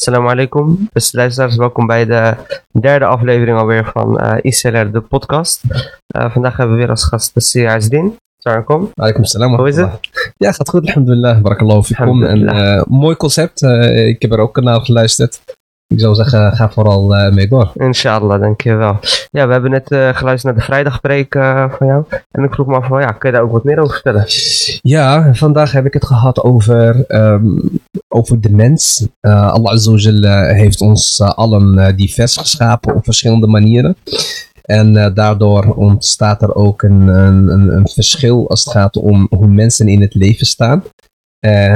Assalamu alaikum, beste luisteraars. Welkom bij de derde aflevering alweer van uh, ICLR, de podcast. Uh, vandaag hebben we weer als gast de Azdin. Welkom. Alaikum salam. Hoe is het? Ja, gaat goed, alhamdulillah. Barakallahu fikum. Een uh, mooi concept. ik heb er ook naar geluisterd. Ik zou zeggen, ga vooral uh, mee door. Inshallah, dankjewel. Ja, we hebben net uh, geluisterd naar de vrijdagpreek uh, van jou. En ik vroeg me af, van, ja, kun je daar ook wat meer over vertellen? Ja, vandaag heb ik het gehad over, um, over de mens. Allah Azzawajal heeft ons allen divers geschapen op verschillende manieren. En daardoor ontstaat er ook een, een, een, verschil als het gaat om hoe mensen in het leven staan.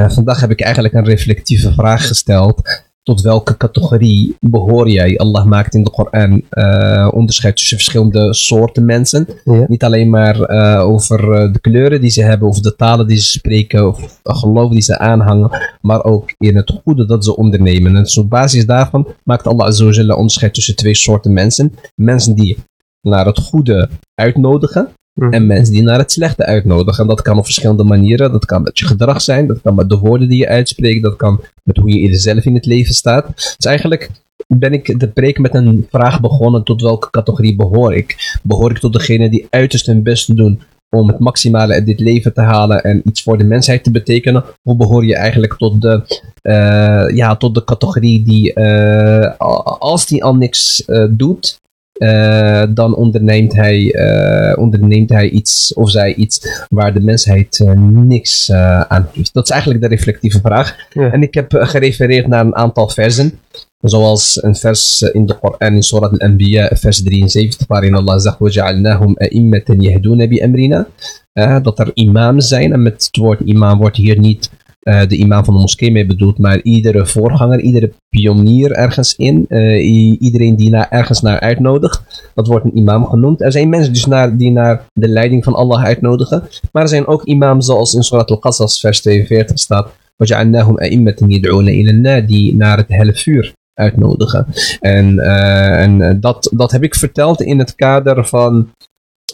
vandaag heb ik eigenlijk een reflectieve vraag gesteld tot welke categorie behoor jij? Allah maakt in de Koran uh, onderscheid tussen verschillende soorten mensen. Niet alleen maar uh, over eh, de kleuren die ze hebben, of de talen die ze spreken, of geloof die ze aanhangen, maar ook in het goede dat ze ondernemen. En op basis daarvan maakt Allah een onderscheid tussen twee soorten mensen. Mensen die naar het goede uitnodigen en mhm. mensen die naar het slechte uitnodigen. En dat kan op verschillende manieren. Dat kan met je gedrag zijn, dat kan met de woorden die je uitspreekt, dat kan met hoe je zelf in het leven staat. Dus eigenlijk ben ik de preek met een vraag begonnen: tot welke categorie behoor ik? Behoor ik tot degene die uiterst hun best doen om het maximale uit dit leven te halen en iets voor de mensheid te betekenen? Of behoor je eigenlijk tot de, uh, ja, tot de categorie die, uh, als die al niks uh, doet, uh, dan onderneemt hij, uh, onderneemt hij iets of zij iets waar de mensheid uh, niks aan heeft. Dat is eigenlijk de reflectieve vraag. Ja. En ik heb gerefereerd naar een aantal versen. Zoals een vers in de Koran in Surah al-Anbiya, vers 73, waarin Allah zegt: وَجَعَلْنَاهُمْ أَئِمَّةً يَهْدُونَ بِأَمْرِنَا. Dat er imams zijn, en met het woord imam wordt hier niet uh, de imam van de moskee mee bedoeld, maar iedere voorganger, iedere pionier ergens in, uh, iedereen die naar, ergens naar uitnodigt, dat wordt een imam genoemd. Er zijn mensen dus naar, die naar de leiding van Allah uitnodigen, maar er zijn ook imams zoals in Surat al-Qasas vers 42 staat, وَجَعَلْنَاهُمْ أَئِمَّةً يَدْعُونَ إِلَى النَّارِ die naar het helle vuur uitnodigen. En, uh, en dat, dat heb ik verteld in het kader van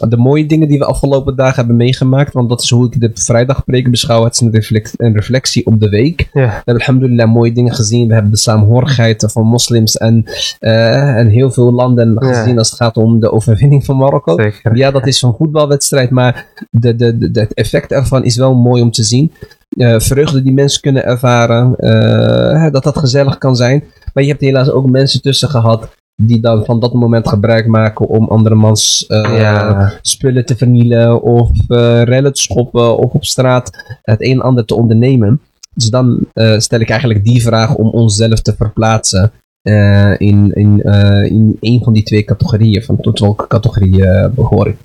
de mooie dingen die we afgelopen dagen hebben meegemaakt. Want dat is hoe ik de vrijdagpreken beschouw. Het is een, reflect, een reflectie op de week. Ja. We hebben alhamdulillah mooie dingen gezien. We hebben de saamhorigheid van moslims en, uh, en heel veel landen gezien als het gaat om de overwinning van Marokko. Zeker. Ja, dat is een voetbalwedstrijd. Maar de, de, de, het effect ervan is wel mooi om te zien. Uh, vreugde die mensen kunnen ervaren. Uh, dat dat gezellig kan zijn. Maar je hebt helaas ook mensen tussen gehad die dan van dat moment gebruik maken om andermans uh, spullen te vernielen of uh, rellen te schoppen of op straat het een en ander te ondernemen. Dus dan uh, stel ik eigenlijk die vraag om onszelf te verplaatsen in, in, in een van die twee categorieën. Van tot welke categorie behoor ik?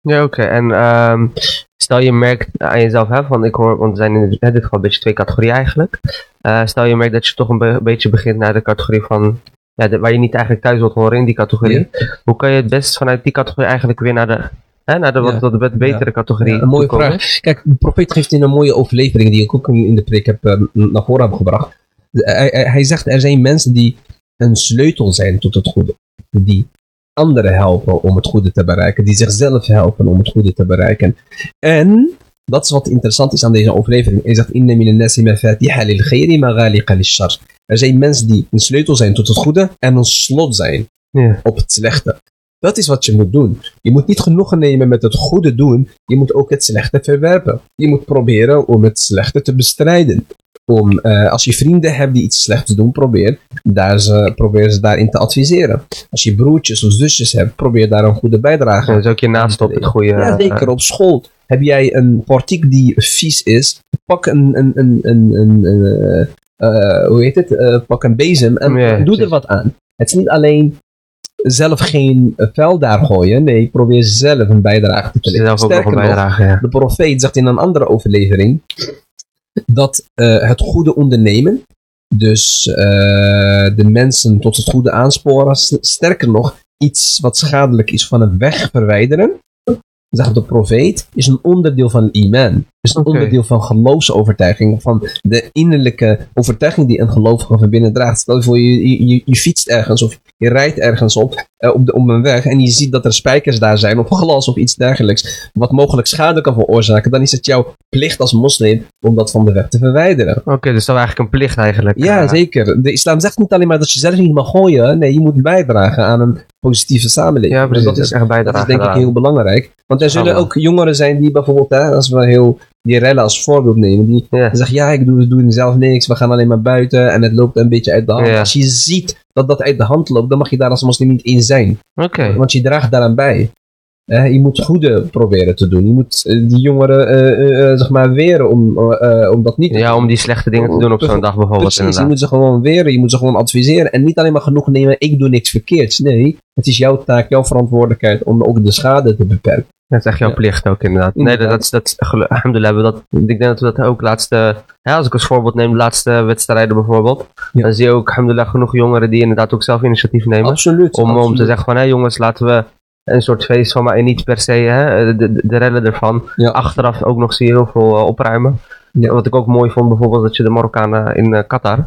Ja, oké. En um, stel je merkt aan jezelf, hè, van ik hoor, want er zijn in dit geval een beetje twee categorieën eigenlijk. stel je merkt dat je toch een be beetje begint naar de categorie van ja, waar je niet eigenlijk thuis wilt horen in die categorie. Hoe kan je het best vanuit die categorie eigenlijk weer naar de, hè, naar de wat, wat betere categorie Een mooie vraag. Kijk, de profeet geeft in een mooie overlevering die ik ook in de preek heb uh, naar voren heb gebracht. Hij, hij zegt er zijn mensen die een sleutel zijn tot het goede. Die anderen helpen om het goede te bereiken. Die zichzelf helpen om het goede te bereiken. En dat is wat interessant is aan deze overlevering. Hij zegt, inna min nasi mafatiha lil khayri maghaliqa lil shar. Er zijn mensen die een sleutel zijn tot het goede en een slot zijn ja. op het slechte. Dat is wat je moet doen. Je moet niet genoegen nemen met het goede doen. Je moet ook het slechte verwerpen. Je moet proberen om het slechte te bestrijden. Om, uh, als je vrienden hebt die iets slechts doen, probeer, daar ze, probeer ze daarin te adviseren. Als je broertjes of zusjes hebt, probeer daar een goede bijdrage. Ja, dus ook je naast op het goede. Ja, zeker op school. Heb jij een portiek die vies is, pak een, een, een, een, een, een uh, hoe heet het, uh, pak een bezem en doe er wat aan. Het is niet alleen zelf geen vuil daar gooien. Nee, probeer zelf een bijdrage te leveren. Sterker nog, ja. de profeet zegt in een andere overlevering dat uh, het goede ondernemen, dus de mensen tot het goede aansporen, sterker nog, iets wat schadelijk is van het weg verwijderen, zegt de profeet, is een onderdeel van iman. Is een onderdeel van geloofsovertuiging. Van de innerlijke overtuiging die een gelovige van binnen draagt. Stel je voor, je, je, je- fietst ergens of je rijdt ergens op, eh, op, de, op een weg. En je ziet dat er spijkers daar zijn of glas of iets dergelijks. Wat mogelijk schade kan veroorzaken. Dan is het jouw plicht als moslim om dat van de weg te verwijderen. Oké, dus dat is eigenlijk een plicht eigenlijk. Ja, Eh, zeker. De islam zegt niet alleen maar dat je zelf niet mag gooien. Nee, je moet bijdragen aan een positieve samenleving. Ja, En precies. dat Dat is, echt dat bijdragen. is denk ik heel belangrijk. Want er zullen Allemaal. ook jongeren zijn die bijvoorbeeld, hè, als we heel die rellen als voorbeeld nemen, die Ja. zeggen, ja, ik doe, doe zelf niks, we gaan alleen maar buiten en het loopt een beetje uit de hand. Als je ziet dat dat uit de hand loopt, dan mag je daar als moslim niet in zijn. Want je draagt daaraan bij. Je moet het goede proberen te doen. Je moet eh, die jongeren eh, eh, zeg maar weren om, om dat niet te Ja, om die slechte dingen te doen op zo'n dag bijvoorbeeld Precies, je inderdaad. moet ze gewoon weren, je moet ze gewoon adviseren. En niet alleen maar genoeg nemen, ik doe niks verkeerds. Nee, het is jouw taak, jouw verantwoordelijkheid om ook de schade te beperken. Dat is echt jouw Ja. plicht ook inderdaad. Nee, Inderdaad. dat, dat is, dat hebben dat, ik denk dat we dat ook laatste, ja, als ik als voorbeeld neem, de laatste wedstrijden bijvoorbeeld, Ja. dan zie je ook alhamdulillah genoeg jongeren die inderdaad ook zelf initiatief nemen. Absoluut. om, om te zeggen van, hé jongens, laten we een soort feest van, maar niet per se hè, de, de, de rellen ervan. Ja. Achteraf ook nog zie je heel veel eh, opruimen. Ja. Wat ik ook mooi vond bijvoorbeeld, dat je de Marokkanen in eh, Qatar,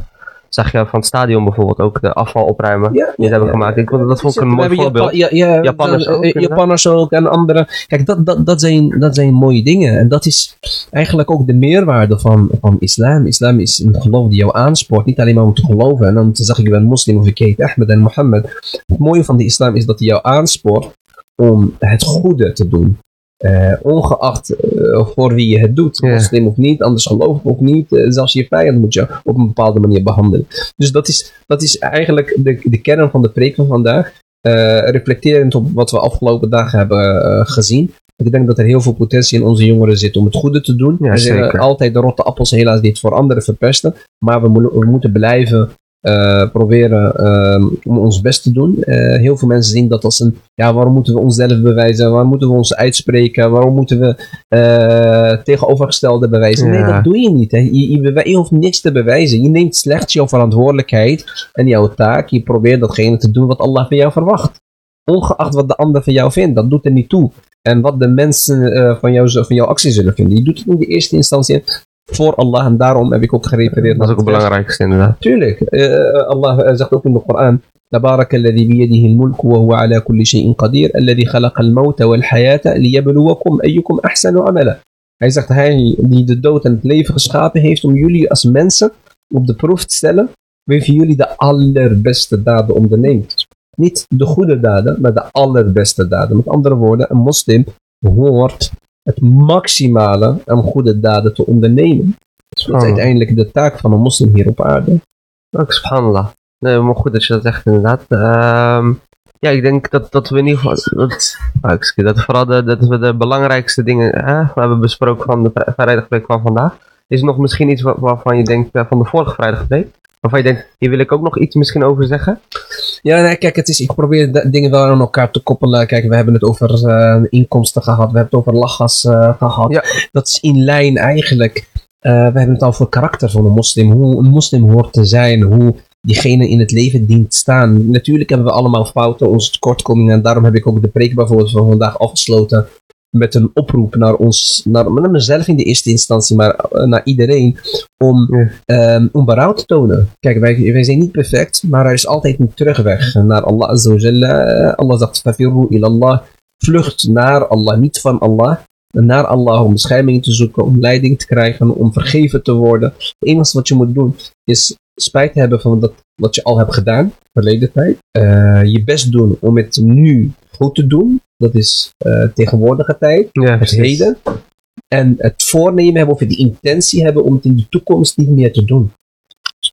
zag je van het stadion bijvoorbeeld ook de afval opruimen. Ja, Die hebben gemaakt. Ik, vond- dat vond ik een mooi voorbeeld. Japa- ja, ja, Japanners dan, ook, eh. Japanners ook en andere. Kijk, dat, dat, dat, zijn, dat zijn mooie dingen. En dat is eigenlijk ook de meerwaarde van, van islam. Islam is een geloof die jou aanspoort. Niet alleen maar om te geloven en om te zeggen ik ben moslim of ik heet Ahmed en Mohammed. Het mooie van de islam is dat hij jou aanspoort om het goede te doen. Eh, ongeacht eh, voor wie je het doet. Ja. Moslim of niet, anders gelovig of niet. eh, zelfs je vijand moet je op een bepaalde manier behandelen. Dus dat is, dat is eigenlijk de, de kern van de preek van vandaag. Reflecterend op wat we afgelopen dagen hebben gezien. Ik denk dat er heel veel potentie in onze jongeren zit om het goede te doen. Ja, er zijn altijd de rotte appels helaas die het voor anderen verpesten. Maar we, mo- we moeten blijven eh, proberen eh, om ons best te doen. Eh, heel veel mensen zien dat als een, ja, waarom moeten we onszelf bewijzen? Waarom moeten we ons uitspreken? Waarom moeten we eh, tegenovergestelde bewijzen? Nee, dat doe je niet. Hè. Je, je, bewe- je hoeft niks te bewijzen. Je neemt slechts jouw verantwoordelijkheid en jouw taak. Je probeert datgene te doen wat Allah van jou verwacht. Ongeacht wat de ander van jou vindt, dat doet er niet toe. En wat de mensen van, jou, van jouw actie zullen vinden. Je doet het in de eerste instantie voor Allah. En daarom heb ik ook gerefereerd Dat is ook het naar het vers. belangrijkste inderdaad. Tuurlijk. eh, Allah eh, zegt ook in de Koran. تبارك الذي بيده الملك وهو على كل شيء قدير الذي خلق الموت والحياة ليبلوكم أيكم أحسن عملا. Hij zegt hij die de dood en het leven geschapen heeft om jullie als mensen op de proef te stellen wie van jullie de allerbeste daden onderneemt. Niet de goede daden, maar de allerbeste daden. Met andere woorden, een moslim hoort het maximale aan goede daden te ondernemen. Dat is uiteindelijk de taak van een moslim hier op aarde. Ook subhanallah. Nee, maar goed dat je dat zegt inderdaad. Ehm, ja, ik denk dat, dat we in ieder geval, dat, ah, excuse, dat vooral de, dat we de belangrijkste dingen we hebben besproken van de vri- vrijdagpreek van vandaag. Is er nog misschien iets wa- waarvan je denkt eh, van de vorige vrijdagpreek? Waarvan je denkt, hier wil ik ook nog iets misschien over zeggen? Ja, nee, kijk, het is, ik probeer dingen wel aan elkaar te koppelen. Kijk, we hebben het over eh, inkomsten gehad, we hebben het over lachgas eh, gehad. Ja. Dat is in lijn eigenlijk. we hebben het al voor karakter van een moslim, hoe een moslim hoort te zijn, hoe diegene in het leven dient staan. Natuurlijk hebben we allemaal fouten, onze tekortkomingen. En daarom heb ik ook de preek bijvoorbeeld van vandaag afgesloten met een oproep naar ons, naar, naar mezelf in de eerste instantie, maar eh, naar iedereen, om, Ja. ehm, om berouw te tonen. Kijk, wij, wij zijn niet perfect, maar er is altijd een terugweg naar Allah Azza wa Jalla. Eh, Allah zegt, fafirru ilallah, vlucht naar Allah, niet van Allah. Naar Allah om bescherming te zoeken, om leiding te krijgen, om vergeven te worden. Het enige wat je moet doen is spijt hebben van dat, wat je al hebt gedaan, verleden tijd. Eh, je best doen om het nu goed te doen. Dat is eh, tegenwoordige tijd, Ja, het heden. En het voornemen hebben of de intentie hebben om het in de toekomst niet meer te doen.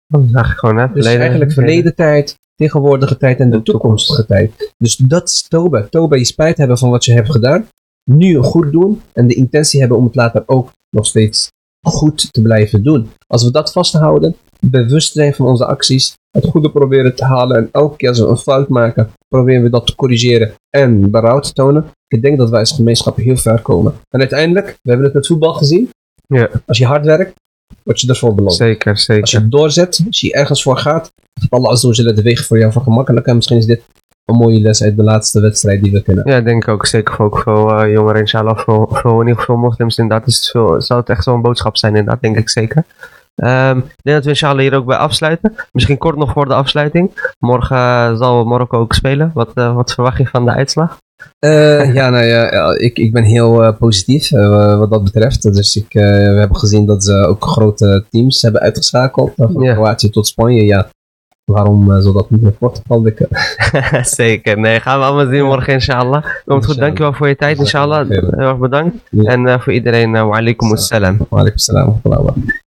Dat is eigenlijk gewoon, hè? Dus eigenlijk verleden tijd, tegenwoordige tijd en de De toekomstige tijd. Dus dat is toba. Toba, je spijt hebben van wat je hebt gedaan. Nu goed doen en de intentie hebben om het later ook nog steeds goed te blijven doen. Als we dat vasthouden, bewust zijn van onze acties, het goede proberen te halen en elke keer als we een fout maken, proberen we dat te corrigeren en berouw te tonen. Ik denk dat wij als gemeenschap heel ver komen. En uiteindelijk, we hebben het met voetbal gezien. Ja. Als je hard werkt, word je ervoor beloond. Zeker, zeker. Als je doorzet, als je ergens voor gaat, Allah Jalla de wegen voor jou vergemakkelijken. En misschien is dit een mooie les uit de laatste wedstrijd die we kennen. Ja, denk ik ook. Zeker voor ook veel eh, jongeren, inshallah. Voor, voor in ieder geval moslims, inderdaad. Is het veel, zou het echt zo'n boodschap zijn, inderdaad, denk ik zeker. Ehm, ik denk dat we inshallah hier ook bij afsluiten. Misschien kort nog voor de afsluiting. Morgen eh, zal Marokko ook spelen. Wat, eh, wat verwacht je van de uitslag? Eh, ja, nou ja, ja, ik, ik ben heel positief wat dat betreft. Dus ik, we hebben gezien dat ze ook grote teams hebben uitgeschakeld. Van Ja. Kroatië tot Spanje, ja. Waarom zou dat niet in Portugal lukken? zeker. Nee, gaan we allemaal zien morgen, inshallah. Komt goed, dankjewel voor je tijd, inshallah. Heel erg bedankt. Ja. En voor iedereen, wa alaikum assalam. Wa alaikum salam wa rahmatullah.